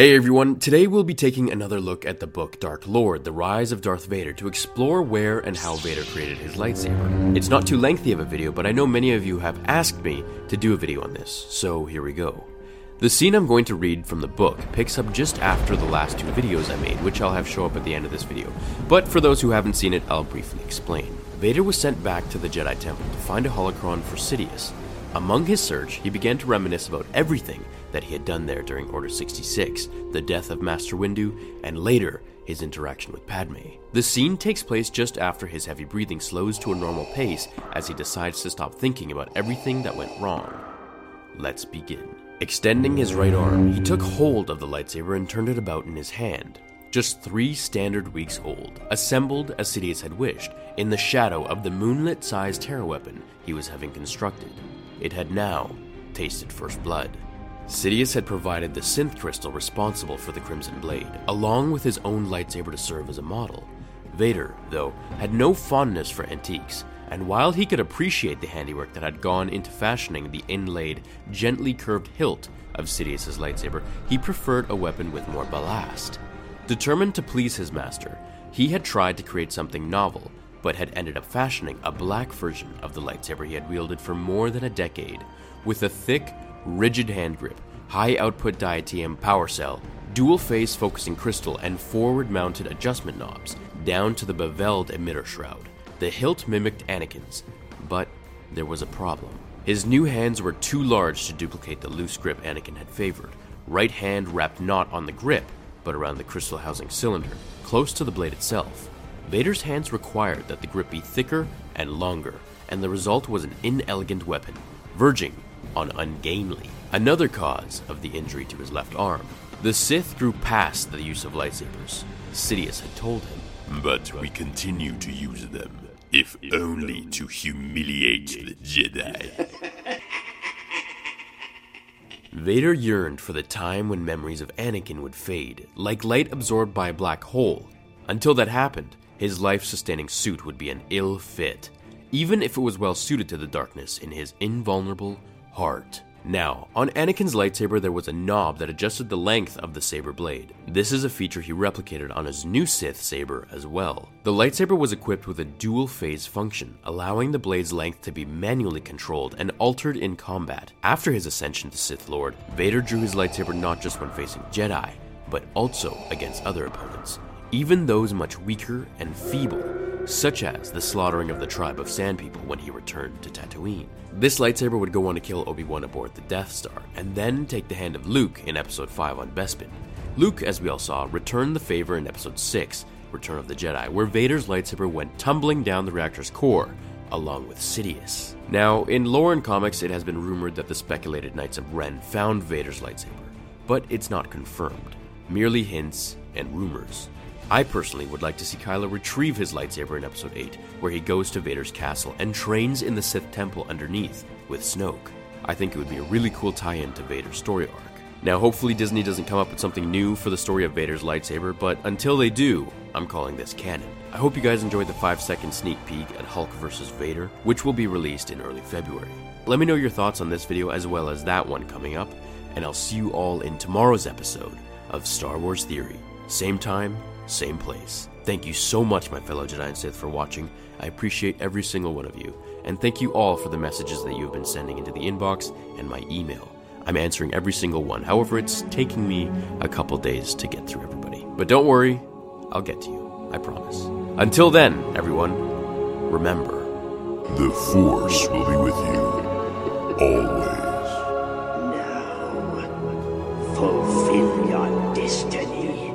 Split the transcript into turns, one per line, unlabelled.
Hey everyone, today we'll be taking another look at the book Dark Lord The Rise of Darth Vader to explore where and how Vader created his lightsaber. It's not too lengthy of a video, but I know many of you have asked me to do a video on this, so here we go. The scene I'm going to read from the book picks up just after the last two videos I made, which I'll have show up at the end of this video. But for those who haven't seen it, I'll briefly explain. Vader was sent back to the Jedi Temple to find a holocron for Sidious. Among his search, he began to reminisce about everything that he had done there during Order 66, the death of Master Windu, and later his interaction with Padme. The scene takes place just after his heavy breathing slows to a normal pace as he decides to stop thinking about everything that went wrong. Let's begin. Extending his right arm, he took hold of the lightsaber and turned it about in his hand. Just three standard weeks old, assembled as Sidious had wished, in the shadow of the moonlit sized terror weapon he was having constructed. It had now tasted first blood. Sidious had provided the synth crystal responsible for the Crimson Blade, along with his own lightsaber to serve as a model. Vader, though, had no fondness for antiques, and while he could appreciate the handiwork that had gone into fashioning the inlaid, gently curved hilt of Sidious's lightsaber, he preferred a weapon with more ballast. Determined to please his master, he had tried to create something novel, but had ended up fashioning a black version of the lightsaber he had wielded for more than a decade, with a thick, rigid hand grip, high output diatium power cell, dual phase focusing crystal, and forward mounted adjustment knobs, down to the beveled emitter shroud. The hilt mimicked Anakin's, but there was a problem. His new hands were too large to duplicate the loose grip Anakin had favored. Right hand wrapped not on the grip, but around the crystal housing cylinder, close to the blade itself. Vader's hands required that the grip be thicker and longer, and the result was an inelegant weapon, verging on ungainly. Another cause of the injury to his left arm. The Sith grew past the use of lightsabers. Sidious had told him.
But we continue to use them, if only to humiliate the Jedi.
Vader yearned for the time when memories of Anakin would fade, like light absorbed by a black hole. Until that happened, his life sustaining suit would be an ill fit, even if it was well suited to the darkness in his invulnerable heart. Now, on Anakin's lightsaber, there was a knob that adjusted the length of the saber blade. This is a feature he replicated on his new Sith saber as well. The lightsaber was equipped with a dual phase function, allowing the blade's length to be manually controlled and altered in combat. After his ascension to Sith Lord, Vader drew his lightsaber not just when facing Jedi, but also against other opponents, even those much weaker and feeble such as the slaughtering of the tribe of Sand People when he returned to Tatooine. This lightsaber would go on to kill Obi Wan aboard the Death Star, and then take the hand of Luke in Episode 5 on Bespin. Luke, as we all saw, returned the favor in Episode 6, Return of the Jedi, where Vader's lightsaber went tumbling down the reactor's core, along with Sidious. Now, in lore and comics, it has been rumored that the speculated Knights of Ren found Vader's lightsaber, but it's not confirmed, merely hints and rumors. I personally would like to see Kylo retrieve his lightsaber in Episode 8, where he goes to Vader's castle and trains in the Sith temple underneath with Snoke. I think it would be a really cool tie in to Vader's story arc. Now, hopefully, Disney doesn't come up with something new for the story of Vader's lightsaber, but until they do, I'm calling this canon. I hope you guys enjoyed the 5 second sneak peek at Hulk vs. Vader, which will be released in early February. Let me know your thoughts on this video as well as that one coming up, and I'll see you all in tomorrow's episode of Star Wars Theory. Same time, same place. Thank you so much, my fellow Jedi and Sith, for watching. I appreciate every single one of you. And thank you all for the messages that you have been sending into the inbox and my email. I'm answering every single one. However, it's taking me a couple days to get through everybody. But don't worry, I'll get to you. I promise. Until then, everyone, remember
The Force will be with you always.
Fulfill your destiny.